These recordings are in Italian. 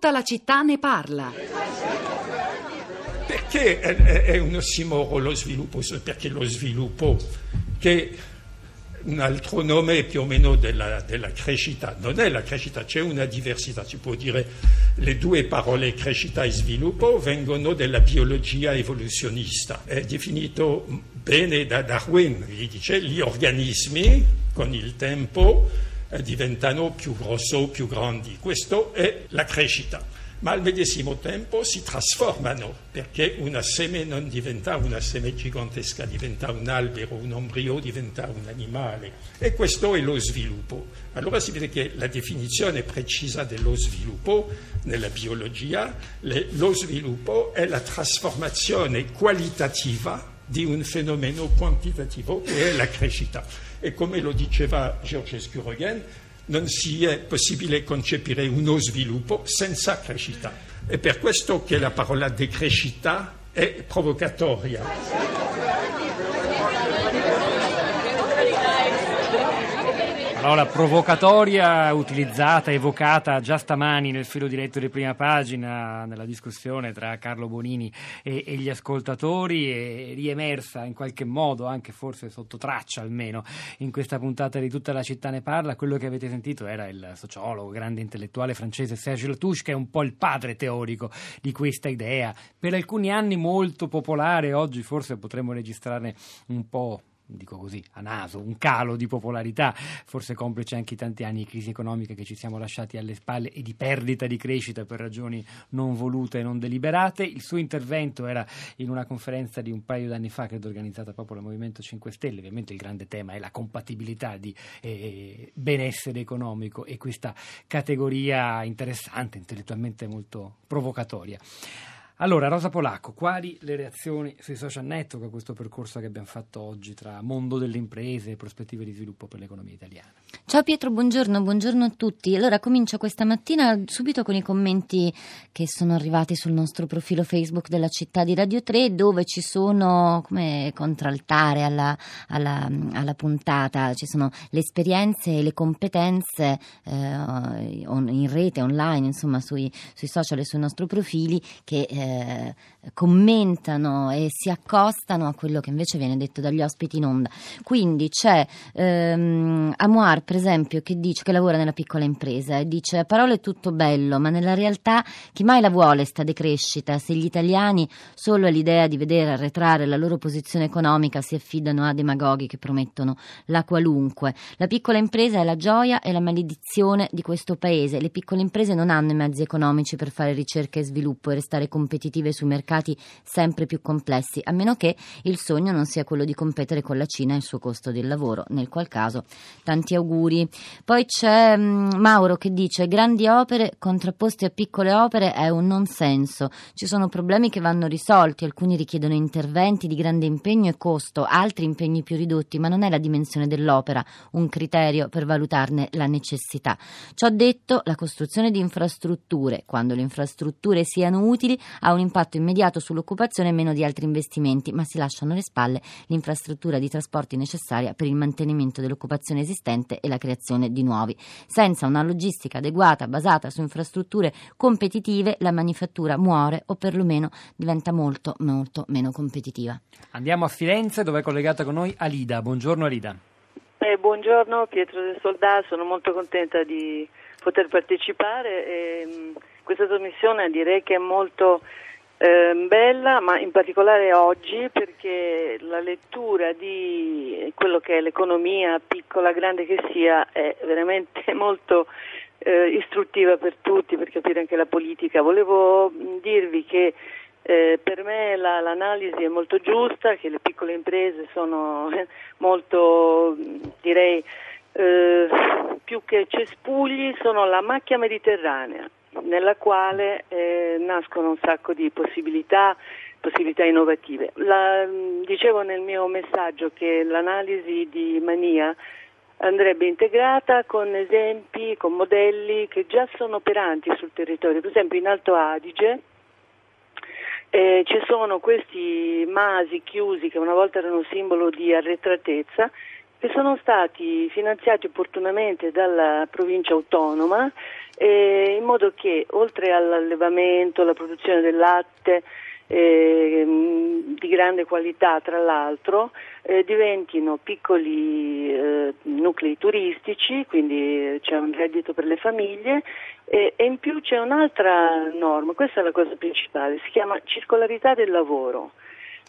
Tutta la città ne parla. Perché è un ossimoro lo sviluppo? Perché lo sviluppo, che un altro nome più o meno della, della, crescita, non è la crescita, c'è una diversità, si può dire le due parole crescita e sviluppo vengono dalla biologia evoluzionista, è definito bene da Darwin, gli dice gli organismi con il tempo diventano più grossi, più grandi, questo è la crescita. Ma al medesimo tempo si trasformano perché una seme non diventa una seme gigantesca, diventa un albero, un ombrio diventa un animale. E questo è lo sviluppo. Allora si vede che la definizione precisa dello sviluppo nella biologia, le, lo sviluppo è la trasformazione qualitativa di un fenomeno quantitativo che è la crescita. E come lo diceva Georges Kurogen, non sia possibile concepire uno sviluppo senza crescita. È per questo che la parola decrescita è provocatoria. Parola provocatoria utilizzata, evocata già stamani nel filo diretto di prima pagina, nella discussione tra Carlo Bonini e, e, gli ascoltatori, e riemersa in qualche modo, anche forse sotto traccia almeno, in questa puntata di Tutta la città ne parla. Quello che avete sentito era il sociologo, grande intellettuale francese Serge Latouche, che è un po' il padre teorico di questa idea. Per alcuni anni molto popolare, oggi forse potremmo registrarne un po' dico così, a naso, un calo di popolarità, forse complice anche i tanti anni di crisi economica che ci siamo lasciati alle spalle e di perdita di crescita per ragioni non volute e non deliberate. Il suo intervento era in una conferenza di un paio d'anni fa, credo organizzata proprio dal Movimento 5 Stelle. Ovviamente il grande tema è la compatibilità di eh, benessere economico e questa categoria interessante, intellettualmente molto provocatoria. Allora, Rosa Polacco, quali le reazioni sui social network a questo percorso che abbiamo fatto oggi tra mondo delle imprese e prospettive di sviluppo per l'economia italiana? Ciao Pietro, buongiorno, buongiorno a tutti. Allora, comincio questa mattina subito con i commenti che sono arrivati sul nostro profilo Facebook della città di Radio 3, dove ci sono come contraltare alla, alla, alla puntata, ci sono le esperienze e le competenze eh, in rete, online, insomma, sui, sui, social e sui nostri profili che eh, eh, commentano e si accostano a quello che invece viene detto dagli ospiti in onda. Quindi c'è ehm, Amuar, per esempio, che dice che lavora nella piccola impresa e dice: a parole è tutto bello, ma nella realtà chi mai la vuole sta decrescita? Se gli italiani solo all'idea di vedere arretrare la loro posizione economica si affidano a demagoghi che promettono la qualunque. La piccola impresa è la gioia e la maledizione di questo paese. Le piccole imprese non hanno i mezzi economici per fare ricerca e sviluppo e restare competitivi competitive sui mercati sempre più complessi, a meno che il sogno non sia quello di competere con la Cina e il suo costo del lavoro, nel qual caso tanti auguri. Poi c'è um, Mauro che dice grandi opere contrapposte a piccole opere è un non senso, ci sono problemi che vanno risolti, alcuni richiedono interventi di grande impegno e costo, altri impegni più ridotti, ma non è la dimensione dell'opera un criterio per valutarne la necessità. Ciò detto, la costruzione di infrastrutture, quando le infrastrutture siano utili, ha un impatto immediato sull'occupazione meno di altri investimenti, ma si lasciano alle spalle l'infrastruttura di trasporti necessaria per il mantenimento dell'occupazione esistente e la creazione di nuovi. Senza una logistica adeguata basata su infrastrutture competitive, la manifattura muore o perlomeno diventa molto, molto meno competitiva. Andiamo a Firenze dove è collegata con noi Alida. Buongiorno Alida. Eh, buongiorno Pietro del Soldà, sono molto contenta di poter partecipare. E, ehm, questa trasmissione direi che è molto eh, bella, ma in particolare oggi perché la lettura di quello che è l'economia, piccola, grande che sia, è veramente molto eh, istruttiva per tutti, per capire anche la politica. Volevo dirvi che eh, per me la, l'analisi è molto giusta, che le piccole imprese sono molto, direi, eh, più che cespugli, sono la macchia mediterranea nella quale eh, nascono un sacco di possibilità, possibilità innovative. La, dicevo nel mio messaggio che l'analisi di Mania andrebbe integrata con esempi, con modelli che già sono operanti sul territorio. Per esempio in Alto Adige eh, ci sono questi masi chiusi che una volta erano simbolo di arretratezza che sono stati finanziati opportunamente dalla provincia autonoma eh, in modo che oltre all'allevamento, alla produzione del latte, eh, di grande qualità tra l'altro, eh, diventino piccoli eh, nuclei turistici, quindi c'è un reddito per le famiglie e in più c'è un'altra norma, questa è la cosa principale, si chiama circolarità del lavoro.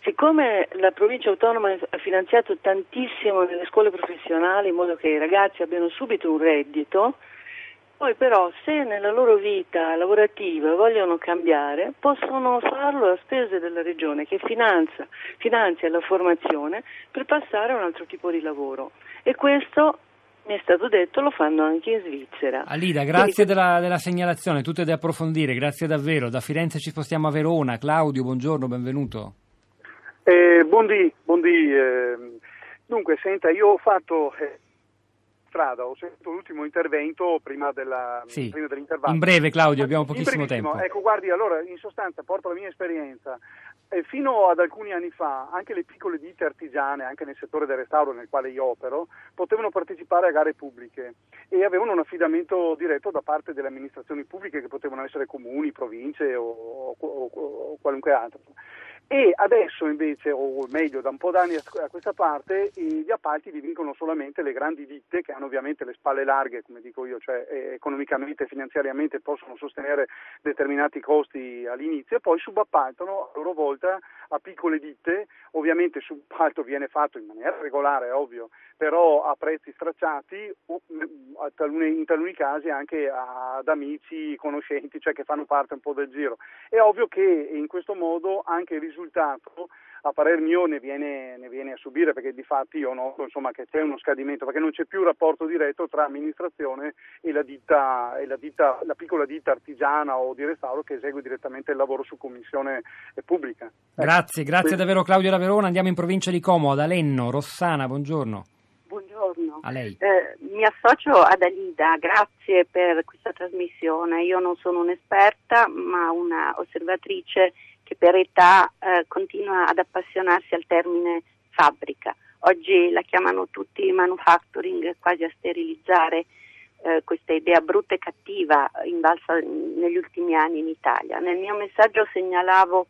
Siccome la provincia autonoma ha finanziato tantissimo nelle scuole professionali in modo che i ragazzi abbiano subito un reddito, poi però se nella loro vita lavorativa vogliono cambiare, possono farlo a spese della regione che finanzia, finanzia la formazione per passare a un altro tipo di lavoro. E questo mi è stato detto lo fanno anche in Svizzera. Alida, grazie Quindi, della, della, segnalazione, tutte da approfondire, grazie davvero. Da Firenze ci spostiamo a Verona. Claudio, buongiorno, benvenuto. Eh, buondì, buondì. Eh, dunque, senta, io ho fatto... Eh, strada, ho sentito l'ultimo intervento prima, della, sì. prima dell'intervallo. In breve Claudio, abbiamo pochissimo tempo. Ecco, guardi, allora in sostanza porto la mia esperienza. Eh, fino ad alcuni anni fa anche le piccole ditte artigiane, anche nel settore del restauro nel quale io opero, potevano partecipare a gare pubbliche e avevano un affidamento diretto da parte delle amministrazioni pubbliche che potevano essere comuni, province o, o, o, o qualunque altro. E adesso invece, o meglio da un po' d'anni a questa parte, gli appalti li vincono solamente le grandi ditte che hanno ovviamente le spalle larghe, come dico io, cioè eh, economicamente e finanziariamente possono sostenere determinati costi all'inizio e poi subappaltano a loro volta a piccole ditte, ovviamente il subappalto viene fatto in maniera regolare, ovvio, però a prezzi stracciati, in taluni casi anche ad amici, conoscenti, cioè che fanno parte un po' del giro. È ovvio che in questo modo anche il risultato risultato a parer mio ne viene, ne viene, a subire perché di fatti io noto insomma, che c'è uno scadimento perché non c'è più rapporto diretto tra amministrazione e, la, ditta, e la, ditta, la, piccola ditta artigiana o di restauro che esegue direttamente il lavoro su commissione pubblica. Ecco. Grazie, grazie Quindi. davvero Claudio da Verona, andiamo in provincia di Como, ad Alenno, Rossana, buongiorno. Buongiorno, a lei. Eh, mi associo ad Alida, grazie per questa trasmissione. Io non sono un'esperta ma una osservatrice che per età eh, continua ad appassionarsi al termine fabbrica. Oggi la chiamano tutti manufacturing, quasi a sterilizzare eh, questa idea brutta e cattiva invalsa negli ultimi anni in Italia. Nel mio messaggio segnalavo,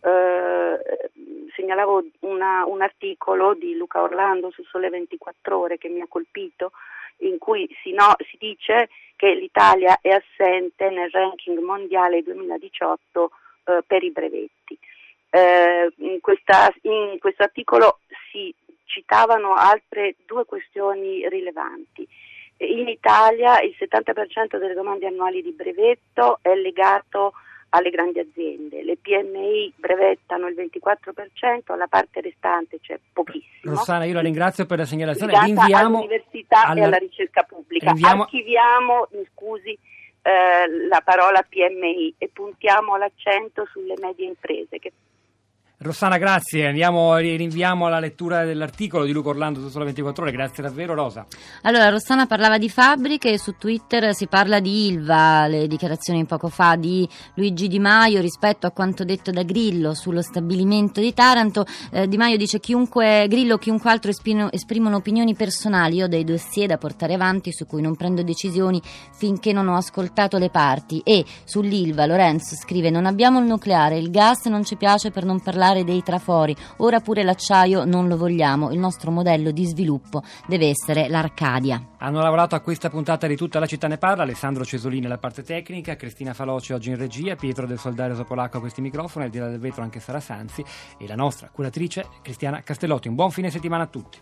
eh, segnalavo una, un articolo di Luca Orlando su Sole 24 Ore che mi ha colpito, in cui si, no, si dice che l'Italia è assente nel ranking mondiale 2018 eh, per i brevetti. Eh, in, questa, in questo articolo si citavano altre due questioni rilevanti. In Italia il 70% delle domande annuali di brevetto è legato alle grandi aziende, le PMI brevettano il 24%, la parte restante c'è pochissimo. Rossana, io la ringrazio per la segnalazione. Rinviamo all'università alla... e alla ricerca pubblica. Rinviamo... Archiviamo, mi scusi, eh, la parola PMI e puntiamo l'accento sulle medie imprese che Rossana, grazie. Andiamo, rinviamo alla lettura dell'articolo di Luca Orlando su Sole 24 Ore. Grazie davvero, Rosa. Allora, Rossana parlava di fabbriche su Twitter si parla di Ilva, le dichiarazioni poco fa di Luigi Di Maio rispetto a quanto detto da Grillo sullo stabilimento di Taranto. Eh, di Maio dice chiunque, Grillo chiunque altro espino, esprimono opinioni personali. Io ho dei dossier da portare avanti su cui non prendo decisioni finché non ho ascoltato le parti. E sull'Ilva Lorenzo scrive non abbiamo il nucleare, il gas non ci piace per non parlare parlare dei trafori, ora pure l'acciaio non lo vogliamo, il nostro modello di sviluppo deve essere l'Arcadia. Hanno lavorato a questa puntata di Tutta la città ne parla, Alessandro Cesolini alla parte tecnica, Cristina Faloci oggi in regia, Pietro del Soldario Sopolacco a questi microfoni, al di là del vetro anche Sara Sanzi e la nostra curatrice Cristiana Castellotti. Un buon fine settimana a tutti.